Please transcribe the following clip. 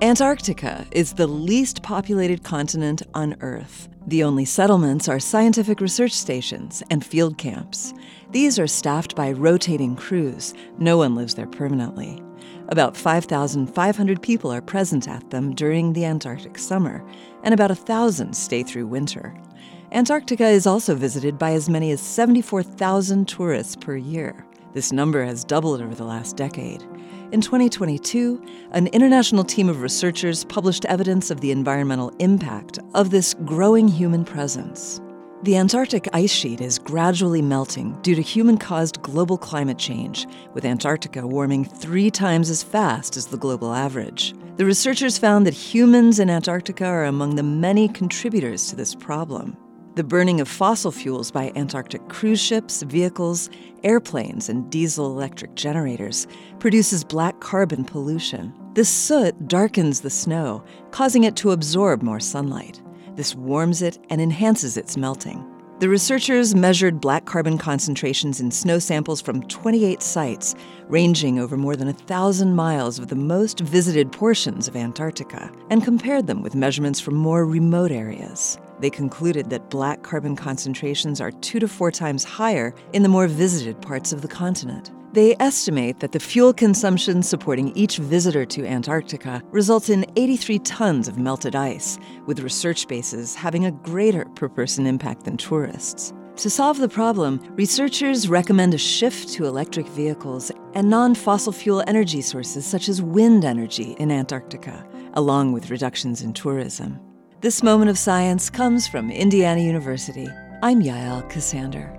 Antarctica is the least populated continent on Earth. The only settlements are scientific research stations and field camps. These are staffed by rotating crews. No one lives there permanently. About 5,500 people are present at them during the Antarctic summer, and about 1,000 stay through winter. Antarctica is also visited by as many as 74,000 tourists per year. This number has doubled over the last decade. In 2022, an international team of researchers published evidence of the environmental impact of this growing human presence. The Antarctic ice sheet is gradually melting due to human caused global climate change, with Antarctica warming three times as fast as the global average. The researchers found that humans in Antarctica are among the many contributors to this problem. The burning of fossil fuels by Antarctic cruise ships, vehicles, airplanes, and diesel electric generators produces black carbon pollution. This soot darkens the snow, causing it to absorb more sunlight. This warms it and enhances its melting. The researchers measured black carbon concentrations in snow samples from 28 sites, ranging over more than a thousand miles of the most visited portions of Antarctica, and compared them with measurements from more remote areas. They concluded that black carbon concentrations are two to four times higher in the more visited parts of the continent. They estimate that the fuel consumption supporting each visitor to Antarctica results in 83 tons of melted ice, with research bases having a greater per person impact than tourists. To solve the problem, researchers recommend a shift to electric vehicles and non fossil fuel energy sources such as wind energy in Antarctica, along with reductions in tourism. This moment of science comes from Indiana University. I'm Yael Ksander.